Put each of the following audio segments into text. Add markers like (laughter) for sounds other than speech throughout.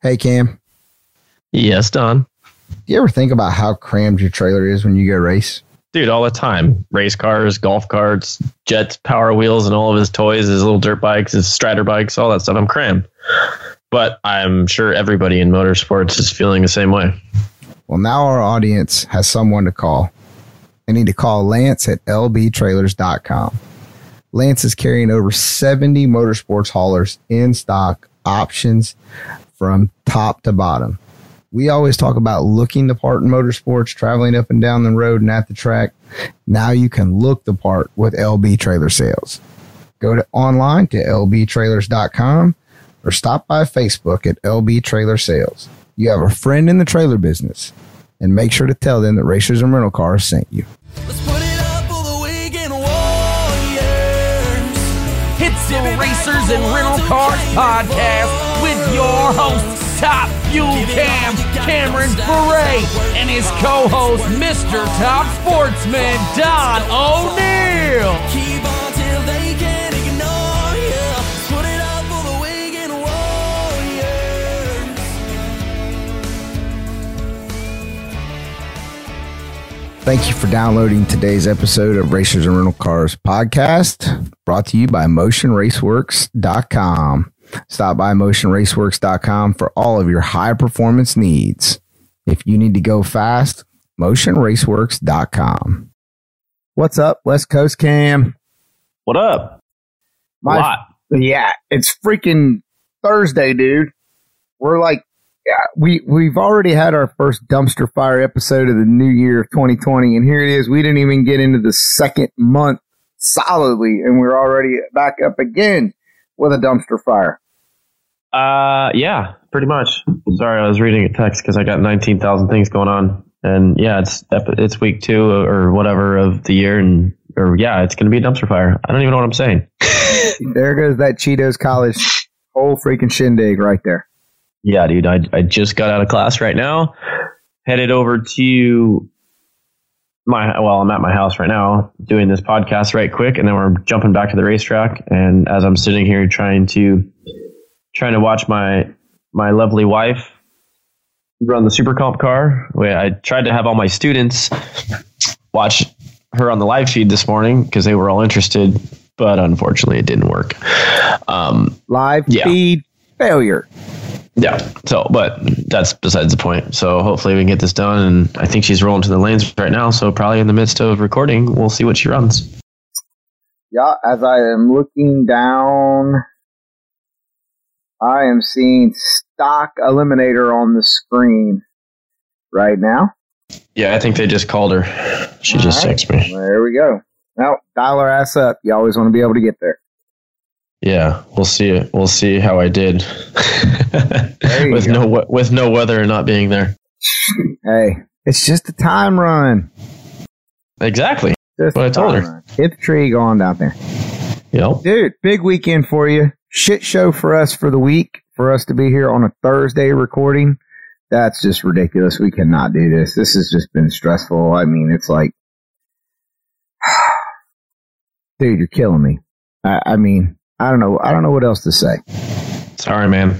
Hey, Cam. Yes, Don. Do you ever think about how crammed your trailer is when you go race? Dude, all the time. Race cars, golf carts, jets, power wheels, and all of his toys, his little dirt bikes, his strider bikes, all that stuff. I'm crammed. But I'm sure everybody in motorsports is feeling the same way. Well, now our audience has someone to call. They need to call Lance at lbtrailers.com. Lance is carrying over 70 motorsports haulers in stock options from top to bottom. We always talk about looking the part in motorsports, traveling up and down the road and at the track. Now you can look the part with LB Trailer Sales. Go to online to lbtrailers.com or stop by Facebook at LB Trailer Sales. You have a friend in the trailer business and make sure to tell them that Racers and Rental Cars sent you. Racers and Rental Cars podcast with your host, Top Fuel Cam Cameron Ferré, and his co-host, Mr. Top Sportsman Don O'Neill. Thank you for downloading today's episode of Racers and Rental Cars podcast, brought to you by MotionRaceworks.com. Stop by MotionRaceworks.com for all of your high performance needs. If you need to go fast, MotionRaceworks.com. What's up, West Coast Cam? What up? My. Yeah, it's freaking Thursday, dude. We're like, we we've already had our first dumpster fire episode of the new year of 2020, and here it is. We didn't even get into the second month solidly, and we're already back up again with a dumpster fire. Uh, yeah, pretty much. Sorry, I was reading a text because I got 19,000 things going on. And yeah, it's it's week two or whatever of the year, and or yeah, it's going to be a dumpster fire. I don't even know what I'm saying. (laughs) There goes that Cerritos College whole freaking shindig right there. Yeah, dude, I, I just got out of class right now, headed over to my well, I'm at my house right now doing this podcast right quick, and then we're jumping back to the racetrack. And as I'm sitting here trying to trying to watch my my lovely wife run the super comp car, I tried to have all my students watch her on the live feed this morning because they were all interested, but unfortunately, it didn't work. Um, Live Yeah. feed failure. Yeah. So, but that's besides the point. So hopefully we can get this done. And I think she's rolling to the lanes right now. So probably in the midst of recording, we'll see what she runs. Yeah, as I am looking down, I am seeing stock eliminator on the screen right now. Yeah, I think they just called her. She just All right. texted me. There we go. Now, dial her ass up. You always want to be able to get there. Yeah, we'll see. We'll see how I did (laughs) with go. no with no weather and not being there. Hey, it's just a time run. Exactly. Just What I told her. run. Hit the tree, go on down there. Yep. Dude, big weekend for you. Shit show for us for the week. For us to be here on a Thursday recording. That's just ridiculous. We cannot do this. This has just been stressful. I mean, it's like, (sighs) dude, you're killing me. I, I mean, I don't know. I don't know what else to say. Sorry, man.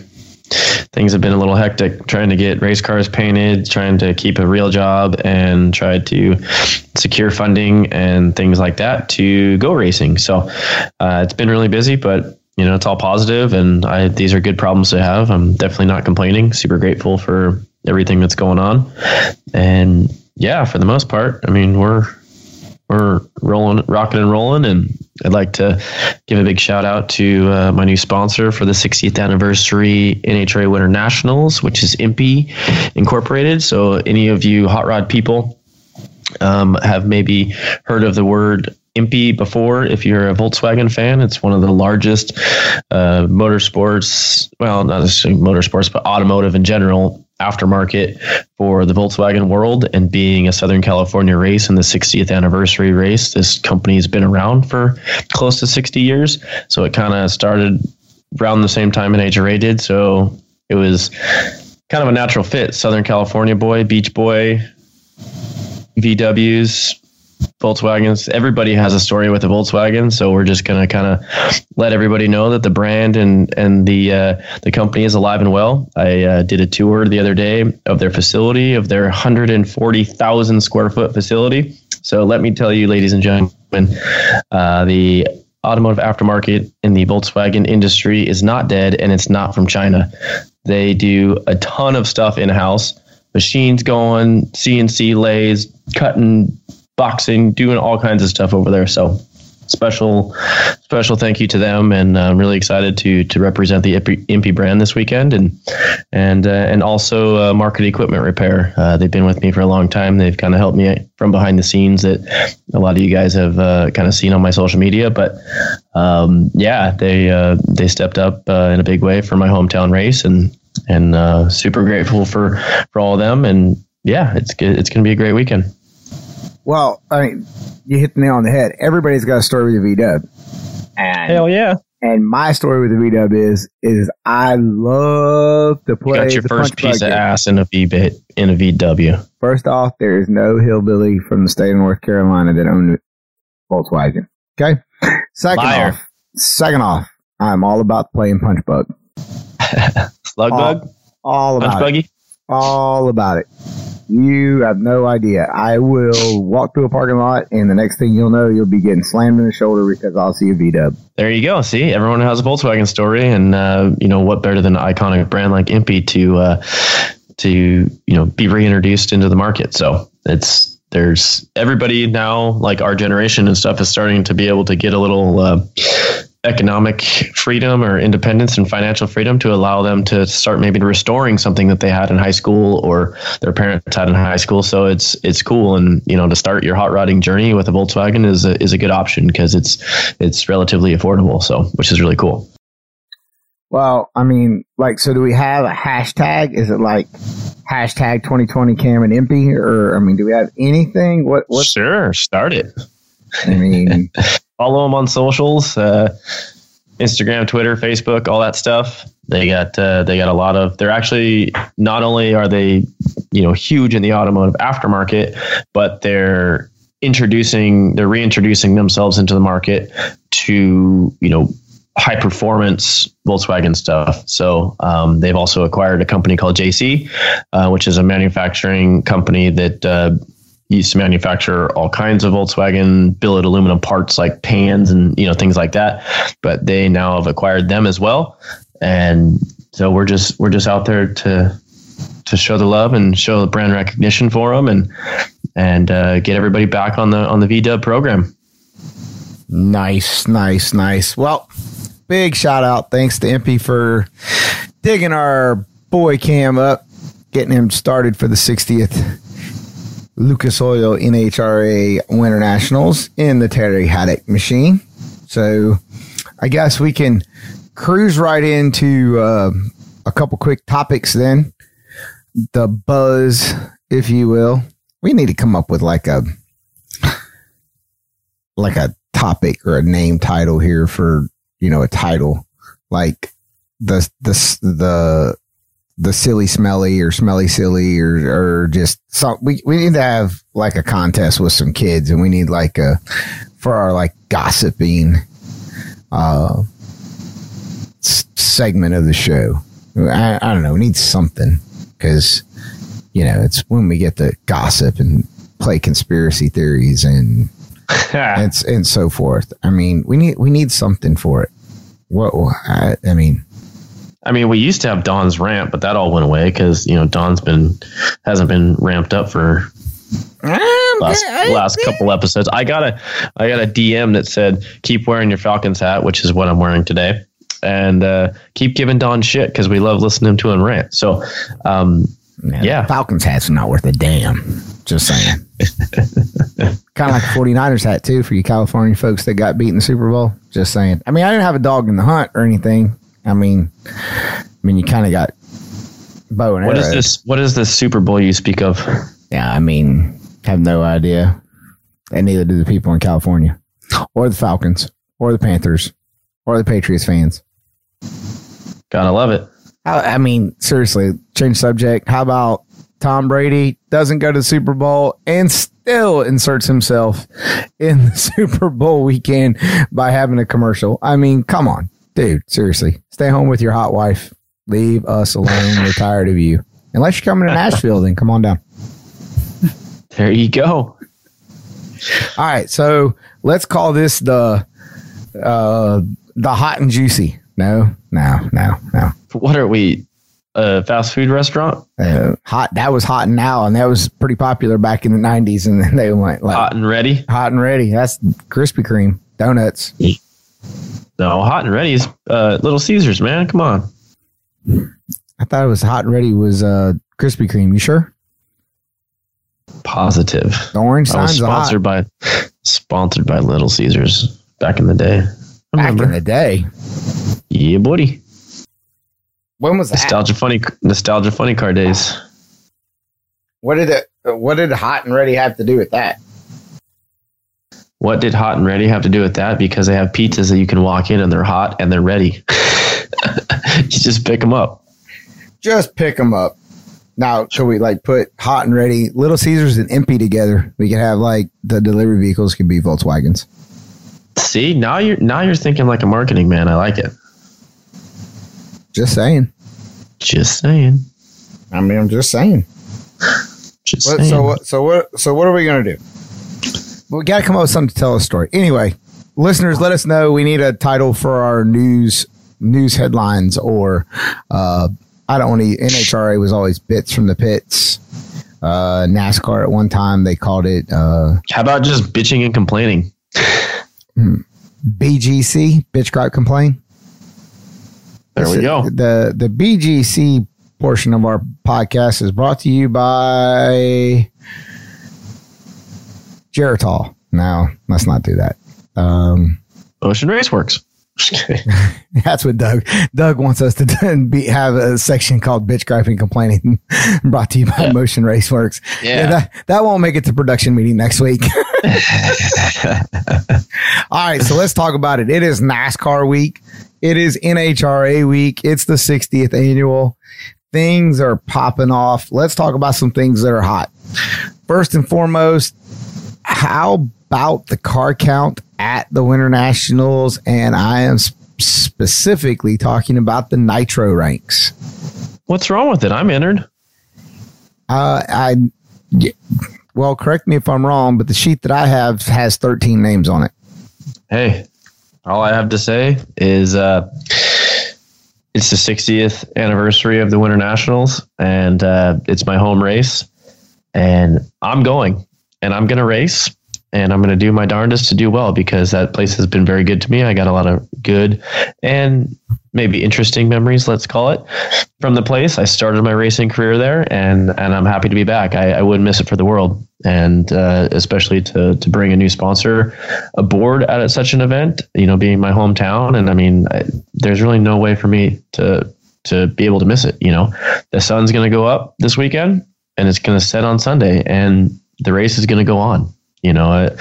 Things have been a little hectic trying to get race cars painted, trying to keep a real job, and try to secure funding and things like that to go racing. So uh, it's been really busy, but you know it's all positive, and I, these are good problems to have. I'm definitely not complaining. Super grateful for everything that's going on, and yeah, for the most part, I mean we're we're rolling, rocking and rolling. And I'd like to give a big shout out to uh, my new sponsor for the 60th anniversary NHRA Winter Nationals, which is EMPI Incorporated. So, any of you hot rod people um, have maybe heard of the word EMPI before. If you're a Volkswagen fan, it's one of the largest uh, motorsports, well, not necessarily motorsports, but automotive in general aftermarket for the Volkswagen world and being a Southern California race and the 60th anniversary race. This company has been around for close to 60 years. So it kind of started around the same time NHRA did. So it was kind of a natural fit. Southern California boy, beach boy, VWs, Volkswagens. Everybody has a story with a Volkswagen, so we're just gonna kind of let everybody know that the brand and and the uh, the company is alive and well. I uh, did a tour the other day of their facility, of their 140,000 square foot facility. So let me tell you, ladies and gentlemen, uh, the automotive aftermarket in the Volkswagen industry is not dead, and it's not from China. They do a ton of stuff in house, machines going, CNC lays, cutting boxing, doing all kinds of stuff over there. So special special thank you to them, and I'm really excited to to represent the EMPI brand this weekend, and and uh, and also uh, market equipment repair. Uh, they've been with me for a long time. They've kind of helped me from behind the scenes that a lot of you guys have uh, kind of seen on my social media, but. Um, yeah, they uh, they stepped up uh, in a big way for my hometown race, and and uh, super grateful for for all of them. And yeah, it's. It's going to be a great weekend. Well, I mean, you hit the nail on the head. Everybody's got a story with a V Dub, Hell yeah! and my story with the V Dub is is I love to You play. got your the first piece of game. ass in a V bit in a VW. First off, there is no hillbilly from the state of North Carolina that owned a Volkswagen. Okay. Second Liar. off, second off, I'm all about playing punch bug. (laughs) Slug All- bug, All punch about it. buggy. All about it. You have no idea. I will walk through a parking lot, and the next thing you'll know, you'll be getting slammed in the shoulder because I'll see a V Dub. There you go. See, everyone has a Volkswagen story, and uh, you know what better than an iconic brand like EMPI to uh, to you know be reintroduced into the market. So it's there's everybody now, like our generation and stuff, is starting to be able to get a little uh, economic freedom or independence and financial freedom to allow them to start maybe restoring something that they had in high school or their parents had in high school. So it's it's cool, and you know to start your hot rodding journey with a Volkswagen is a, is a good option because it's it's relatively affordable. So which is really cool. Well, I mean, like, so do we have a hashtag? Is it like hashtag 2020 Cameron EMPI? Or, I mean, do we have anything? What, what's, sure, start it. I mean, (laughs) Follow them on socials, uh, Instagram, Twitter, Facebook, all that stuff. They got uh, they got a lot of. They're actually not only are they you know huge in the automotive aftermarket, but they're introducing they're reintroducing themselves into the market to you know high performance Volkswagen stuff. So um, they've also acquired a company called JC, uh, which is a manufacturing company that uh, used to manufacture all kinds of Volkswagen billet aluminum parts like pans and you know things like that. But they now have acquired them as well, and so we're just we're just out there to to show the love and show the brand recognition for them and and uh, get everybody back on the on the VDub program. nice, nice, nice. Well, big shout out. Thanks to EMPI for digging our boy Cam up, getting him started for the 60th Lucas Oil NHRA Winter Nationals in the Terry Haddock machine. So I guess we can cruise right into uh, a couple quick topics then. The buzz, if you will. We need to come up with like a like a topic or a name title here for you know a title like the the the the silly smelly or smelly silly or or just some we, we need to have like a contest with some kids and we need like a for our like gossiping uh s- segment of the show I, I don't know we need something because you know it's when we get to gossip and play conspiracy theories and (laughs) and and so forth. I mean, we need we need something for it. What I, I mean, I mean, we used to have Don's ramp, but that all went away because you know Don's been hasn't been ramped up for last last couple episodes. I got a I got a DM that said keep wearing your Falcons hat, which is what I'm wearing today, and uh, keep giving Don shit because we love listening to him rant. So, um, Yeah. Falcons hat's not worth a damn. Just saying. (laughs) kind of like the 49ers hat too for you California folks that got beat in the Super Bowl. Just saying. I mean, I didn't have a dog in the hunt or anything. I mean, I mean, you kind of got bow and what is this? What is this Super Bowl you speak of? Yeah, I mean, have no idea. And neither do the people in California, or the Falcons, or the Panthers, or the Patriots fans. Gotta love it. I, I mean, seriously, change subject. How about Tom Brady doesn't go to the Super Bowl and still inserts himself in the (laughs) Super Bowl weekend by having a commercial. I mean, come on, dude. Seriously, stay home with your hot wife. Leave us alone. We're (laughs) tired of you. Unless you're coming to Nashville, then come on down. There you go. All right, so let's call this the uh the hot and juicy. No, no, no, no. What are we? A fast food restaurant? Uh, hot. That was hot and now, and that was pretty popular back in the '90s. And then they went like Hot and ready? hot and ready. That's Krispy Kreme donuts. No, hot and ready is uh, Little Caesars, man. Come on. I thought it was hot and ready was uh Krispy Kreme. You sure? Positive. The orange I was signs are hot. sponsored by sponsored by Little Caesars back in the day. Back Remember? in the day. yeah, buddy. When was that? Nostalgia funny nostalgia funny car days. What did it? What did hot and ready have to do with that? What did hot and ready have to do with that? Because they have pizzas that you can walk in and they're hot and they're ready. (laughs) you just pick them up. Just pick them up. Now, should we like put hot and ready, Little Caesars and EMPI together? We could have like the delivery vehicles could be Volkswagens. See, now you're now you're thinking like a marketing man. I like it. Just saying. Just saying. I mean, I'm just saying. Just What, saying. so what? So what? So what are we gonna do? We got to come up with something to tell a story. Anyway, listeners, let us know. We need a title for our news news headlines, or uh, I don't want to. NHRA was always bits from the pits. Uh, NASCAR at one time they called it uh, How about just bitching and complaining? BGC, bitch gripe complain. There we go. The the BGC portion of our podcast is brought to you by Geritol. No, let's not do that. Um, Motion Raceworks. (laughs) That's what Doug Doug wants us to be, have a section called "Bitch Griping Complaining," (laughs) brought to you by Motion Raceworks. Yeah. that that won't make it to production meeting next week. (laughs) All right, so let's talk about it. It is NASCAR week. It is NHRA week. It's the 60th annual. Things are popping off. Let's talk about some things that are hot. First and foremost, how about the car count at the Winter Nationals? And I am s- specifically talking about the Nitro ranks. What's wrong with it? I'm entered. Uh, I, well, correct me if I'm wrong, but the sheet that I have has 13 names on it. Hey, all I have to say is uh, it's the 60th anniversary of the Winter Nationals, and uh, it's my home race, and I'm going, and I'm going to race, and I'm going to do my darndest to do well because that place has been very good to me. I got a lot of good and maybe interesting memories, let's call it, from the place. I started my racing career there, and and I'm happy to be back. I, I wouldn't miss it for the world, and uh, especially to to bring a new sponsor aboard at such an event. You know, being my hometown, and I mean, I, there's really no way for me to to be able to miss it. You know, the sun's going to go up this weekend, and it's going to set on Sunday, and the race is going to go on. You know, uh,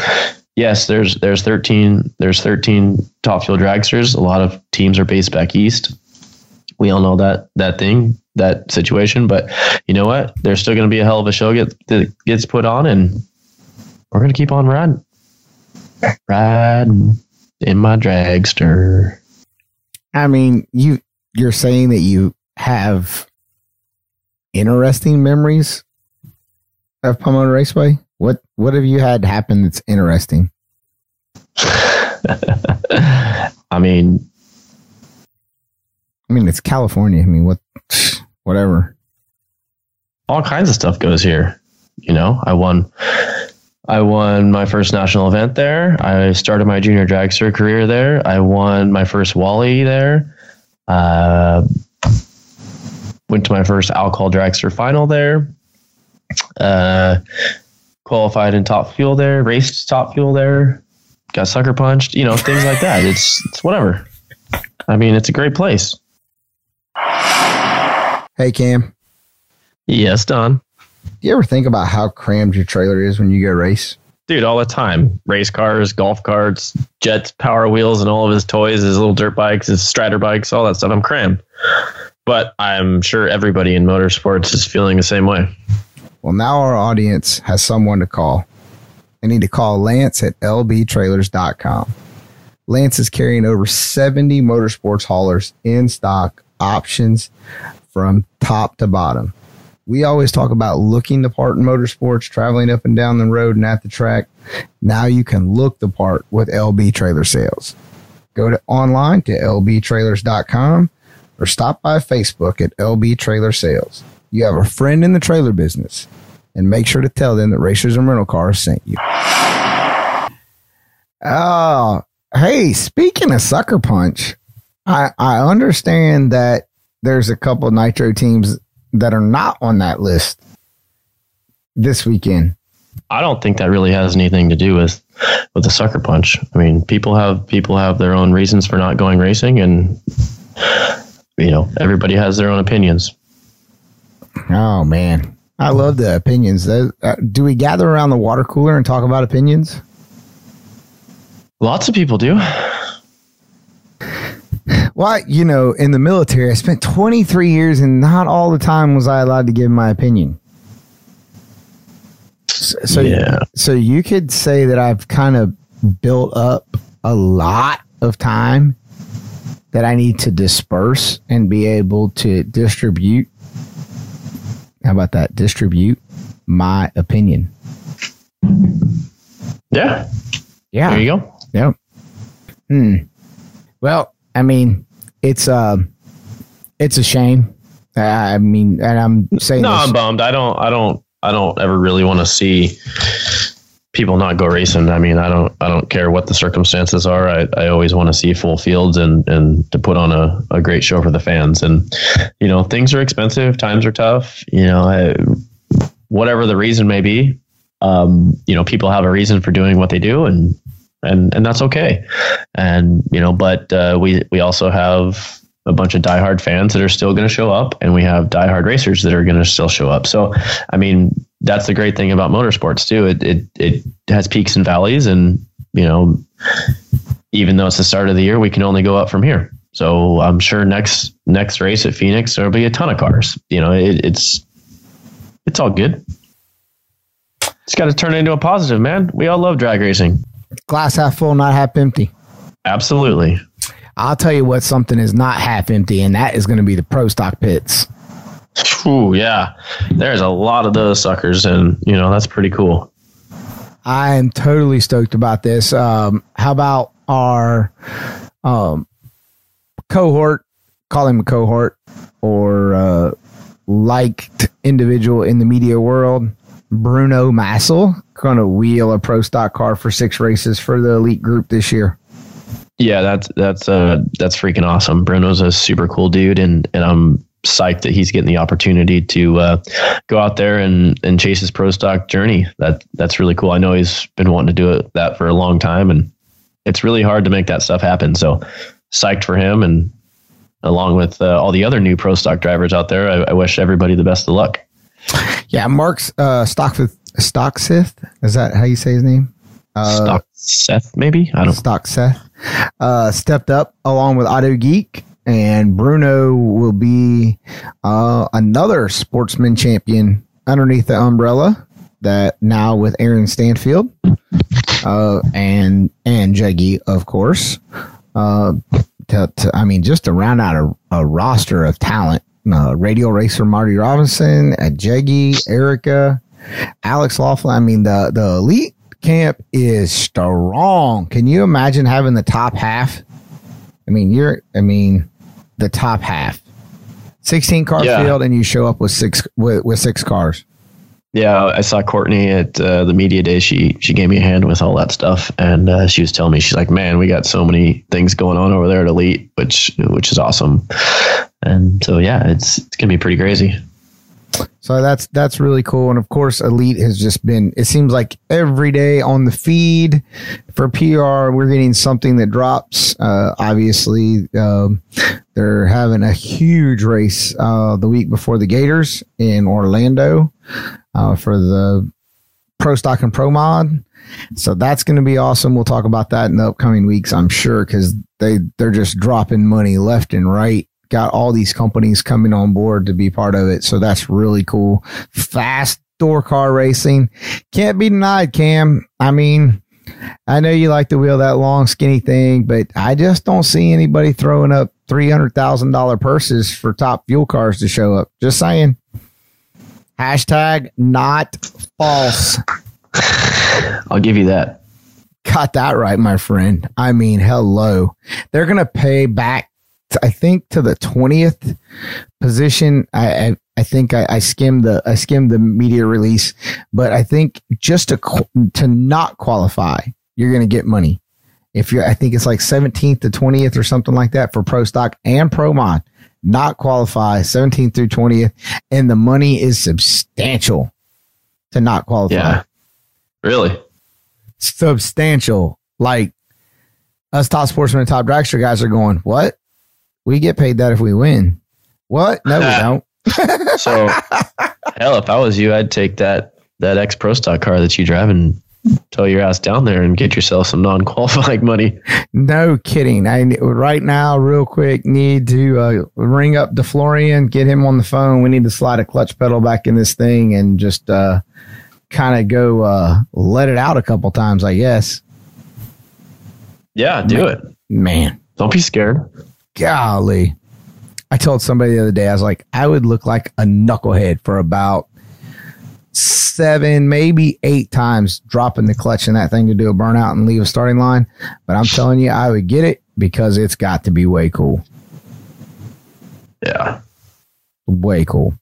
yes, there's there's 13 there's 13 top fuel dragsters. A lot of teams are based back east. We all know that that thing that situation, but you know what? There's still going to be a hell of a show get that gets put on, and we're going to keep on riding, riding in my dragster. I mean, you you're saying that you have interesting memories of Pomona Raceway. What what have you had happen that's interesting? (laughs) I mean, I mean, it's California. I mean, what (sighs) whatever. all kinds of stuff goes here. You know, I won. I won my first national event there. I started my junior dragster career there. I won my first Wally there. Uh, went to my first alcohol dragster final there. Uh, qualified in top fuel there. Raced top fuel there. Got sucker punched. You know, things like that. It's it's whatever. I mean, it's a great place. Hey Cam, Yes, Don. do you ever think about how crammed your trailer is when you go race? dude all the time race cars golf carts jets power wheels and all of his toys his little dirt bikes his strider bikes all that stuff i'm crammed but i'm sure everybody in motorsports is feeling the same way Well, now our audience has someone to call. they need to call Lance at lbtrailers.com. Lance is carrying over 70 motorsports haulers in stock options from top to bottom. We always talk about looking the part in motorsports, traveling up and down the road and at the track. Now you can look the part with LB Trailer Sales. Go to online to lbtrailers.com or stop by Facebook at LB Trailer Sales. You have a friend in the trailer business and make sure to tell them that Racers and Rental Cars sent you. Oh, hey, speaking of Sucker Punch, I, I understand that there's a couple nitro teams that are not on that list this weekend. I don't think that really has anything to do with with the sucker punch. I mean, people have people have their own reasons for not going racing, and you know, everybody has their own opinions. Oh man, I love the opinions. Uh, do we gather around the water cooler and talk about opinions? Lots of people do. Well, you know, in the military, I spent 23 years, and not all the time was I allowed to give my opinion. So, so, Yeah. so you could say that I've kind of built up a lot of time that I need to disperse and be able to distribute. How about that? Distribute my opinion. Yeah, Yeah. there you go. Yep. Hmm. Well, I mean, it's um, it's a shame. Uh, I mean, and I'm saying No, this, I'm bummed. I don't. I don't. I don't ever really want to see people not go racing. I mean, I don't. I don't care what the circumstances are. I, I always want to see full fields and and to put on a, a great show for the fans. And you know, things are expensive. Times are tough. You know, I, whatever the reason may be. Um, you know, people have a reason for doing what they do, and and and that's okay. And you know, but uh, we we also have a bunch of diehard fans that are still going to show up, and we have diehard racers that are going to still show up. So, I mean, that's the great thing about motorsports too. It it it has peaks and valleys, and you know, even though it's the start of the year, we can only go up from here. So I'm sure next next race at Phoenix there'll be a ton of cars. You know, it, it's it's all good. It's got to turn into a positive, man. We all love drag racing. glass half full, not half empty. Absolutely. I'll tell you what, something is not half empty, and that is going to be the pro stock pits. Ooh, yeah. There's a lot of those suckers, and you know that's pretty cool. I am totally stoked about this. Um, how about our um, cohort? Call him a cohort or uh, liked individual in the media world, Bruno Massel, going to wheel a pro stock car for six races for the elite group this year. Yeah, that's that's uh that's freaking awesome. Bruno's a super cool dude, and and I'm psyched that he's getting the opportunity to uh, go out there and and chase his pro stock journey. That that's really cool. I know he's been wanting to do it that for a long time, and it's really hard to make that stuff happen. So psyched for him, and along with uh, all the other new pro stock drivers out there, I, I wish everybody the best of luck. Yeah, Mark's uh, Stocksith, Stocksith, is that how you say his name? Uh, Stock Seth, maybe I don't. Stock Seth uh, stepped up along with Auto Geek, and Bruno will be uh, another sportsman champion underneath the umbrella that now with Aaron Stanfield uh, and and Juggy, of course. Uh, to, to, I mean, just to round out a, a roster of talent. Uh, radio racer Marty Robinson, uh, Jeggy, Erica, Alex Laughlin. I mean, the the elite camp is strong. Can you imagine having the top half? I mean, you're. I mean, the top half, sixteen car Yeah. field, and you show up with six with, with six cars. Yeah, I saw Courtney at uh, the media day. She she gave me a hand with all that stuff, and uh, she was telling me she's like, "Man, we got so many things going on over there at Elite, which which is awesome." And so yeah, it's it's gonna be pretty crazy. So that's that's really cool. And of course, Elite has just been. It seems like every day on the feed for PR, we're getting something that drops. Uh, obviously, um, they're having a huge race uh, the week before the Gators in Orlando uh, for the Pro Stock and Pro Mod. So that's going to be awesome. We'll talk about that in the upcoming weeks, I'm sure, because they they're just dropping money left and right. Got all these companies coming on board to be part of it. So that's really cool. Fast door car racing. Can't be denied, Cam. I mean, I know you like to wheel that long, skinny thing, but I just don't see anybody throwing up three hundred thousand dollar purses for top fuel cars to show up. Just saying. Hashtag not false. I'll give you that. Got that right, my friend. I mean, hello. They're gonna pay back. I think to the twentieth position. I, I I think I, I skimmed the I skimmed the media release, but I think just to to not qualify, you're gonna get money. If you're, I think it's like 17th to 20th or something like that for pro stock and pro mod. Not qualify 17th through 20th, and the money is substantial to not qualify. Yeah. Really? substantial. Like us top sportsmen and top dragster guys are going, what? We get paid that if we win. What? No, we (laughs) don't. So, (laughs) hell, if I was you, I'd take that that ex pro stock car that you drive tow your ass down there and get yourself some non qualifying money. No kidding. I right now, real quick, need to uh, ring up DeFlorian, get him on the phone. We need to slide a clutch pedal back in this thing and just uh, kind of go uh, let it out a couple times, I guess. Yeah, do it. Man, Don't be scared. golly. I told somebody the other day, I was like, I would look like a knucklehead for about seven, maybe eight times dropping the clutch in that thing to do a burnout and leave a starting line. But I'm telling you, I would get it because it's got to be way cool. Yeah. Way cool.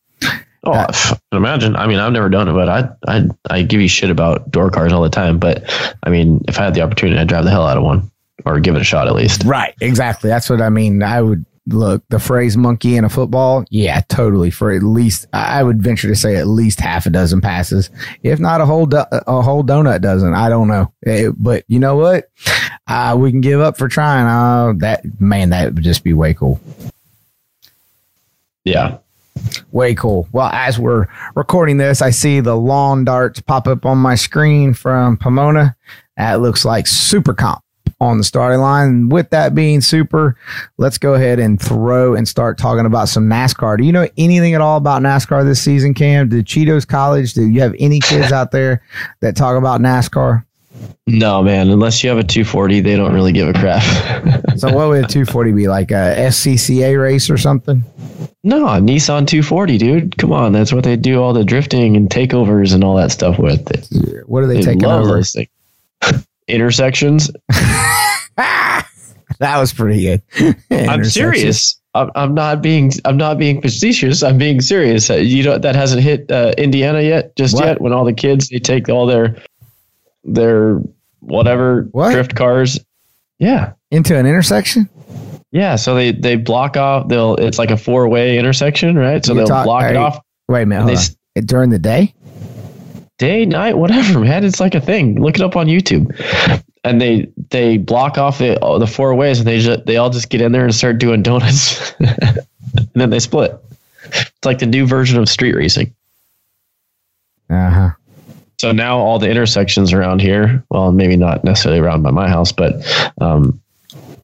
Oh, f- imagine. I mean, I've never done it, but I I I give you shit about door cars all the time. But I mean, if I had the opportunity, I'd drive the hell out of one or give it a shot at least. Right. Exactly. That's what I mean. I would look the phrase monkey in a football. Yeah, totally. For at least, I would venture to say at least half a dozen passes, if not a whole, do- a whole donut dozen. I don't know. Eh, but you know what? Uh, we can give up for trying. Uh, that man, that would just be way cool. Yeah. Way cool. Well, as we're recording this, I see the lawn darts pop up on my screen from Pomona. That looks like super comp on the starting line. And with that being super, let's go ahead and throw and start talking about some NASCAR. Do you know anything at all about NASCAR this season, Cam? Did Cerritos College, do you have any kids out there that talk about NASCAR? No, man. Unless you have a 240, they don't really give a crap. (laughs) So what would a 240 be? Like a SCCA race or something? no, a Nissan 240, dude. Come on, that's what they do all the drifting and takeovers and all that stuff with. They, What are they, they taking over? (laughs) Intersections. (laughs) That was pretty good. (laughs) I'm serious. I'm, I'm not being I'm not being facetious. I'm being serious. Uh, You know that hasn't hit uh, Indiana yet, just What? yet. When all the kids they take all their their whatever What? drift cars. Yeah, Into an intersection? yeah. So they they block off. They'll it's like a four way intersection, right? So You're they'll talk- block it off Wait a minute. They. During the day? Day, night, whatever, (laughs) man. It's like a thing. Look it up on YouTube. And they they block off the the four ways, and they just they all just get in there and start doing donuts, (laughs) and then they split. It's like the new version of street racing. Uh huh. So now all the intersections around here, well, maybe not necessarily around by my house, but um,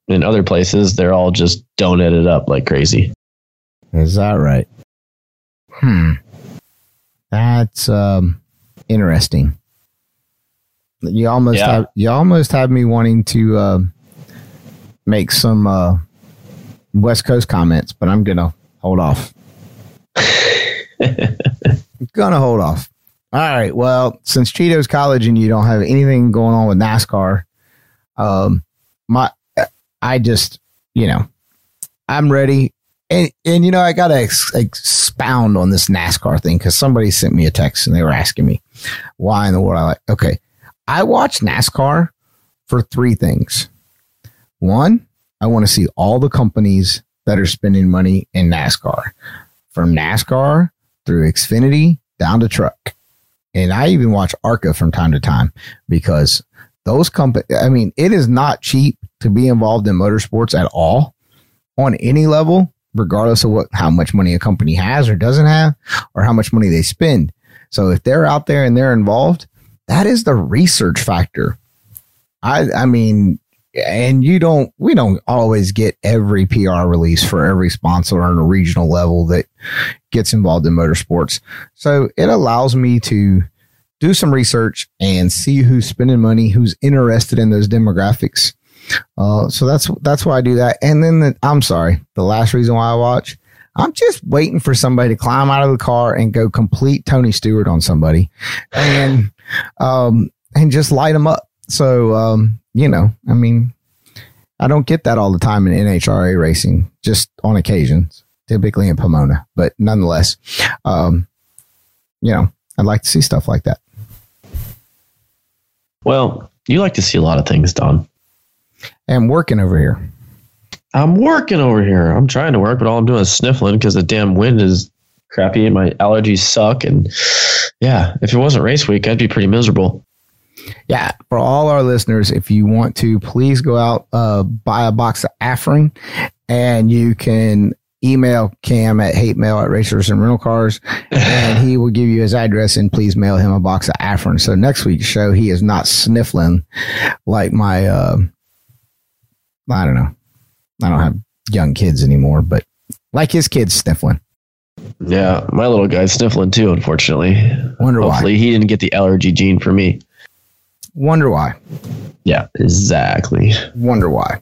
in other places, they're all just donated up like crazy. Is that right? Hmm. That's um interesting. You almost Yeah. have you almost have me wanting to uh, make some uh, West Coast comments, but I'm gonna hold off. (laughs) gonna hold off. All right. Well, since Cerritos College and you don't have anything going on with NASCAR, um, my I just you know I'm ready. And, and you know, I got to ex- expound on this NASCAR thing because somebody sent me a text and they were asking me why in the world I like. Okay. I watch NASCAR for three things. One, I want to see all the companies that are spending money in NASCAR from NASCAR through Xfinity down to truck. And I even watch ARCA from time to time because those companies, I mean, it is not cheap to be involved in motorsports at all on any level, regardless of what how much money a company has or doesn't have, or how much money they spend. So if they're out there and they're involved, that is the research factor. I I mean, and you don't we don't always get every PR release for every sponsor on a regional level that gets involved in motorsports. So it allows me to do some research and see who's spending money, who's interested in those demographics. Uh, so that's that's why I do that. And then the, I'm sorry, the last reason why I watch, I'm just waiting for somebody to climb out of the car and go complete Tony Stewart on somebody, and um, and just light them up. So um, you know, I mean, I don't get that all the time in NHRA racing, just on occasions, typically in Pomona, but nonetheless, um, you know, I'd like to see stuff like that. Well, you like to see a lot of things, Don. And working over here. I'm working over here. I'm trying to work, but all I'm doing is sniffling because the damn wind is crappy and my allergies suck. And yeah, if it wasn't race week, I'd be pretty miserable. Yeah, for all our listeners, if you want to, please go out, uh, buy a box of Afrin, and you can email Cam at hate mail at racers and rental cars, and he will give you his address and please mail him a box of Afrin. So next week's show, he is not sniffling like my, uh, I don't know, I don't have young kids anymore, but like his kids sniffling. Yeah, my little guy's sniffling too, unfortunately. Wonder why. Hopefully, he didn't get the allergy gene for me. Wonder why. Yeah, exactly. wonder why.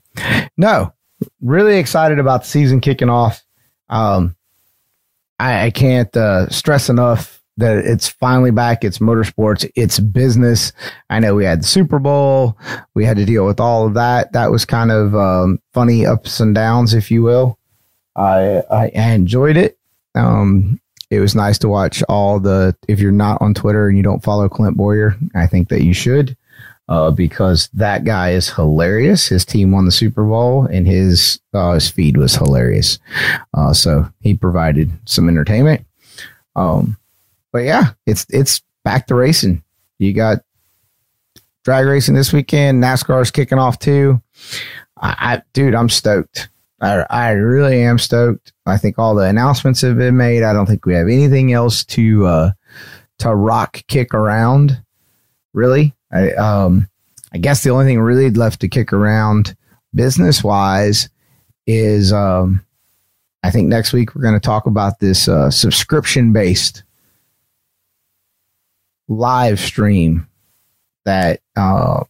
No, really excited about the season kicking off. Um, I, I can't uh, stress enough that it's finally back. It's motorsports. It's business. I know we had the Super Bowl. We had to deal with all of that. That was kind of um, funny ups and downs, if you will. I I, enjoyed it. Um, it was nice to watch all the. If you're not on Twitter and you don't follow Clint Bowyer, I think that you should uh, because that guy is hilarious. His team won the Super Bowl, and his uh, his feed was hilarious. Uh, so he provided some entertainment. Um, but yeah, it's it's back to racing. You got drag racing this weekend. NASCAR's kicking off too. I, I dude, I'm stoked. I, I really am stoked. I think all the announcements have been made. I don't think we have anything else to uh, to rock kick around. Really, I um I guess the only thing really left to kick around business wise is um I think next week we're going to talk about this uh, subscription based live stream that uh,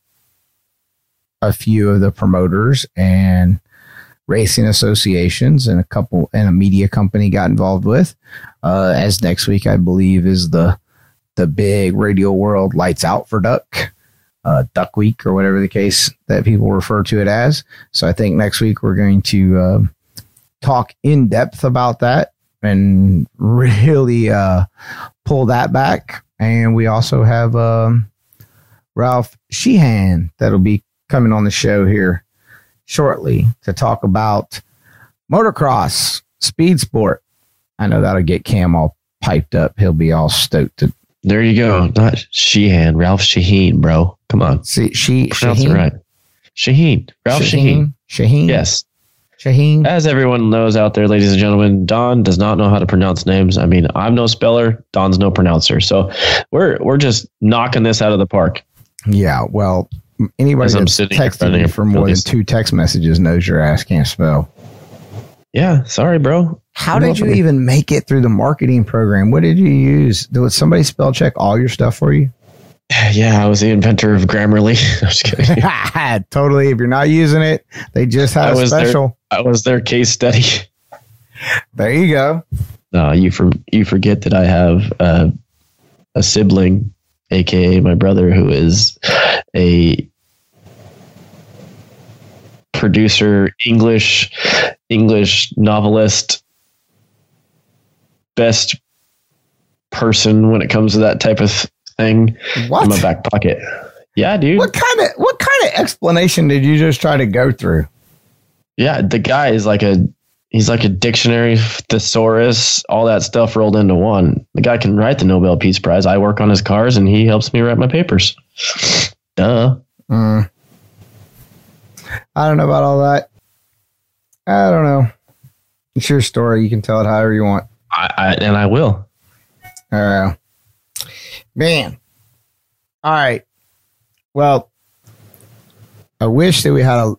a few of the promoters and racing associations and a couple and a media company got involved with. Uh, as next week, I believe, is the the big radio world lights out for duck, uh, duck week or whatever the case that people refer to it as. So I think next week we're going to uh, talk in depth about that and (laughs) really uh, pull that back. And we also have um, Ralph Sheehan that'll be coming on the show here shortly to talk about motocross, speed sport. I know that'll get Cam all piped up. He'll be all stoked to There you go. Not Sheehan, Ralph Sheheen, bro. Come on, see. She Sheheen, right. Sheheen, Ralph Sheheen. Sheheen. Yes. Sheheen. As everyone knows out there, ladies and gentlemen, Don does not know how to pronounce names. I mean, I'm no speller. Don's no pronouncer. So we're we're just knocking this out of the park. Yeah. Well, anybody I'm that's here you for more than two text messages knows your ass can't spell. Yeah, sorry, bro. How did you even make it through the marketing program? What did you use? Did somebody spell check all your stuff for you? (sighs) Yeah, I was the inventor of Grammarly. (laughs) I'm just kidding. (laughs) totally. If you're not using it, they just I had a special. I was their case study. There you go. Uh, you for, you forget that I have uh, a sibling, aka my brother, who is a producer, English English novelist, best person when it comes to that type of thing What? in my back pocket. Yeah, dude. What kind of what kind of explanation did you just try to go through? Yeah, the guy is like a he's like a dictionary, thesaurus, all that stuff rolled into one. The guy can write the Nobel Peace Prize. I work on his cars, and he helps me write my papers. (laughs) Duh. Mm. I don't know about all that. I don't know. It's your story. You can tell it however you want. I, I and I will. Uh, man. All right. Well, I wish that we had a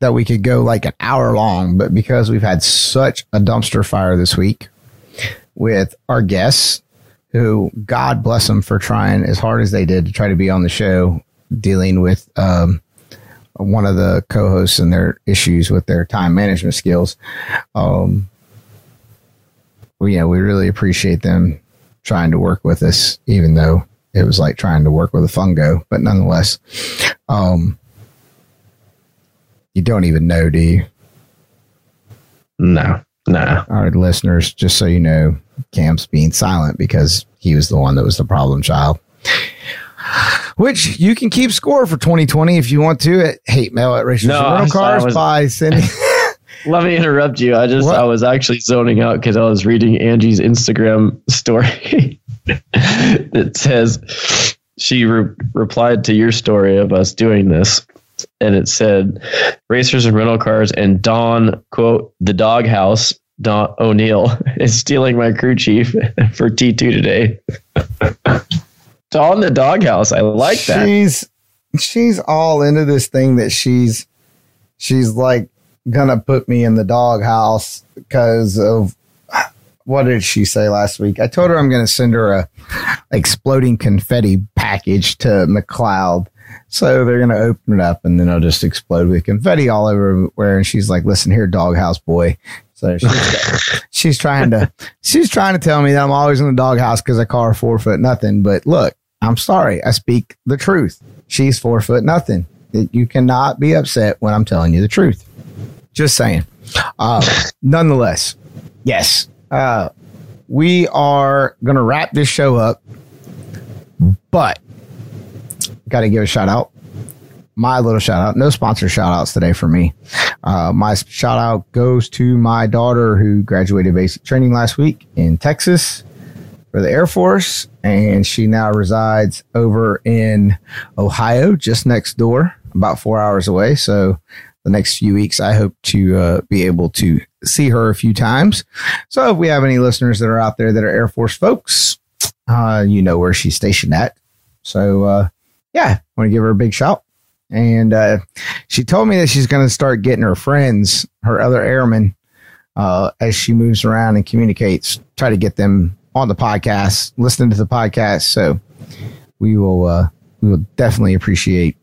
that we could go like an hour long, but because we've had such a dumpster fire this week with our guests, who God bless them for trying as hard as they did to try to be on the show, dealing with um, one of the co-hosts and their issues with their time management skills. Um, yeah, we really appreciate them trying to work with us, even though it was like trying to work with a fungo, but nonetheless, um, you don't even know, do you? No, no. Our listeners, just so you know, Cam's being silent because he was the one that was the problem child. Which you can keep score for 2020 if you want to at hate mail at racial No, rental I'm sorry, cars was- by sending. Let me interrupt you. I just What? I was actually zoning out because I was reading Angie's Instagram (laughs) story that says she re- replied to your story of us doing this, and it said racers and rental cars and Don quote the doghouse Don O'Neill (laughs) is stealing my crew chief (laughs) for T two today. Don the doghouse. I like that. she's she's all into this thing that she's she's like gonna put me in the doghouse because of what did she say last week? I told her I'm gonna send her a exploding confetti package to McLeod. So they're gonna open it up and then it'll just explode with confetti all over where And she's like, "Listen here, doghouse boy." So she's, (laughs) she's trying to she's trying to tell me that I'm always in the doghouse because I call her four foot nothing. But look, I'm sorry, I speak the truth. She's four foot nothing. You cannot be upset when I'm telling you the truth. Just saying. Uh, (laughs) nonetheless, yes, uh, we are going to wrap this show up, but got to give a shout out. My little shout out. No sponsor shout outs today for me. Uh, my shout out goes to my daughter who graduated basic training last week in Texas for the Air Force, and she now resides over in Ohio, just next door, about four hours away. So the next few weeks, I hope to uh, be able to see her a few times. So if we have any listeners that are out there that are Air Force folks, uh, you know where she's stationed at. So uh, yeah, want to give her a big shout. And uh, she told me that she's going to start getting her friends, her other airmen, uh, as she moves around and communicates, try to get them on the podcast, listening to the podcast. So we will uh, we will definitely appreciate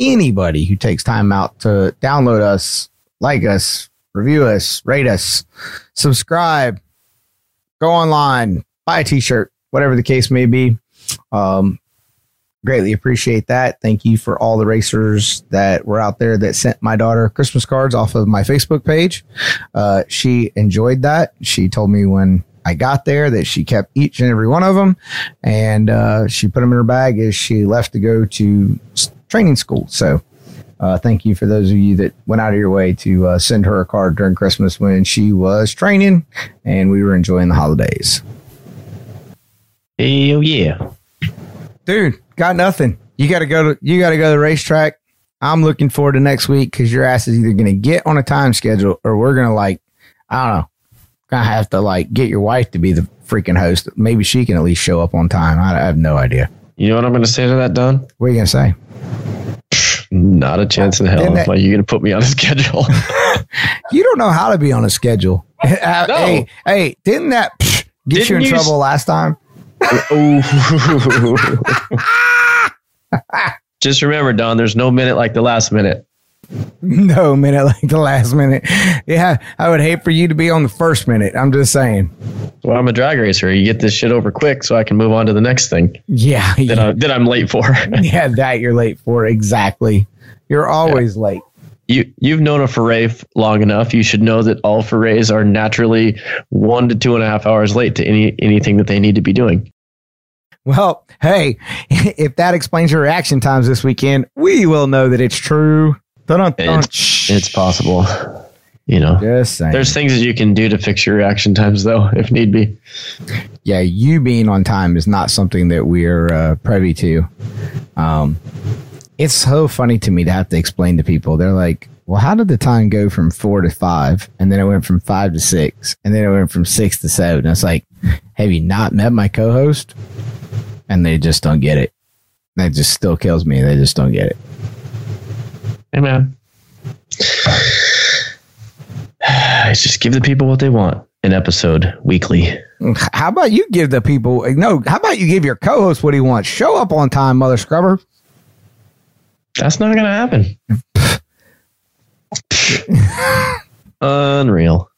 anybody who takes time out to download us, like us, review us, rate us, subscribe, go online, buy a t-shirt, whatever the case may be. Um, greatly appreciate that. Thank you for all the racers that were out there that sent my daughter Christmas cards off of my Facebook page. Uh, she enjoyed that. She told me when I got there that she kept each and every one of them and uh, she put them in her bag as she left to go to training school. So, uh, thank you for those of you that went out of your way to uh, send her a card during Christmas when she was training and we were enjoying the holidays. Hell yeah. dude got nothing you gotta go to you gotta go to the racetrack i'm looking forward to next week because your ass is either gonna get on a time schedule or we're gonna like i don't know gonna have to like get your wife to be the freaking host maybe she can at least show up on time i, I have no idea You know what I'm going to say to that, Don? what are you gonna say Not a chance in hell. That- like you're going to put me on a (laughs) schedule. (laughs) you don't know how to be on a schedule (laughs) Uh, No. hey hey didn't that psh, get you Didn't in you trouble last time Just remember, Don, there's no minute like the last minute. (laughs) no minute like the last minute yeah i would hate for you to be on the first minute i'm just saying Well, I'm a drag racer. You get this shit over quick so I can move on to the next thing yeah (laughs) that, I, that I'm late for. (laughs) yeah, that you're late for. Exactly. You're always late. you, you've known a Ferré f- long enough. You should know that all Ferrés are naturally one to two and a half hours late to any anything that they need to be doing. Well, hey, if that explains your reaction times this weekend, we will know that it's true. Dun-dun-dun. It's possible. You know, Just saying. there's things that you can do to fix your reaction times, though, if need be. yeah, you being on time is not something that we're uh, privy to. Um, it's so funny to me to have to explain to people. They're like, well, how did the time go from four to five? And then it went from five to six. And then it went from six to seven. It's like, have you not met my co host? And they just don't get it. That just still kills me. They just don't get it. Hey, man. (sighs) Just give the people what they want. An episode weekly. How about you give the people no? How about you give your co-host what he wants? Show up on time, mother scrubber. That's not gonna happen. (laughs) Unreal.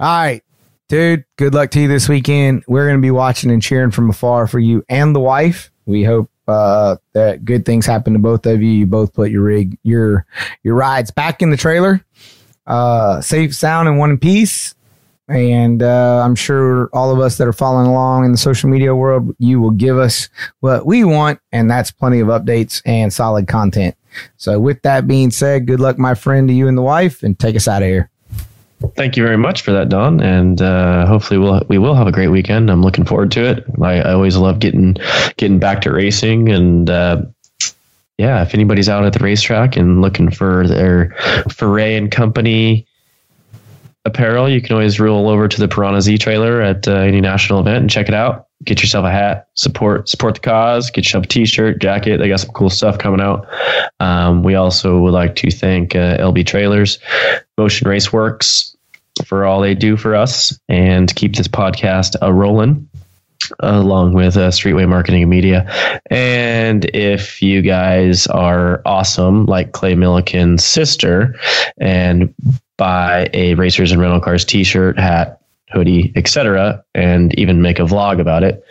All right, dude. Good luck to you this weekend. We're going to be watching and cheering from afar for you and the wife. We hope uh, that good things happen to both of you. You both put your rig, your your rides back in the trailer, uh, safe, sound, and one piece. And uh, I'm sure all of us that are following along in the social media world, you will give us what we want, and that's plenty of updates and solid content. So, with that being said, good luck, my friend, to you and the wife, and take us out of here. Thank you very much for that, Don, and uh, hopefully we'll we will have a great weekend. I'm looking forward to it. I, I always love getting getting back to racing, and uh, yeah, if anybody's out at the racetrack and looking for their Ferré and Company apparel, you can always roll over to the Piranha Z trailer at uh, any national event and check it out. Get yourself a hat, support support the cause. Get yourself a T-shirt, jacket. They got some cool stuff coming out. Um, we also would like to thank uh, LB Trailers, Motion Raceworks for all they do for us and keep this podcast a rolling along with uh, Streetway Marketing and Media. And if you guys are awesome, like Clay Millican's sister, and buy a Racers and Rental Cars t-shirt, hat, hoodie, etc., and even make a vlog about it,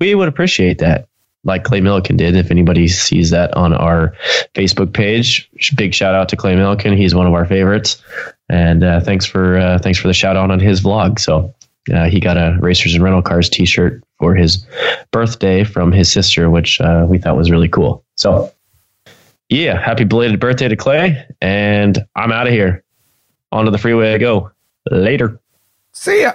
we would appreciate that. Like Clay Millican did. If anybody sees that on our Facebook page, big shout out to Clay Millican. He's one of our favorites, and uh, thanks for uh, thanks for the shout out on his vlog. So uh, he got a Racers and Rental Cars T-shirt for his birthday from his sister, which uh, we thought was really cool. So, yeah, happy belated birthday to Clay, and I'm out of here. Onto the freeway I go. Later. See ya.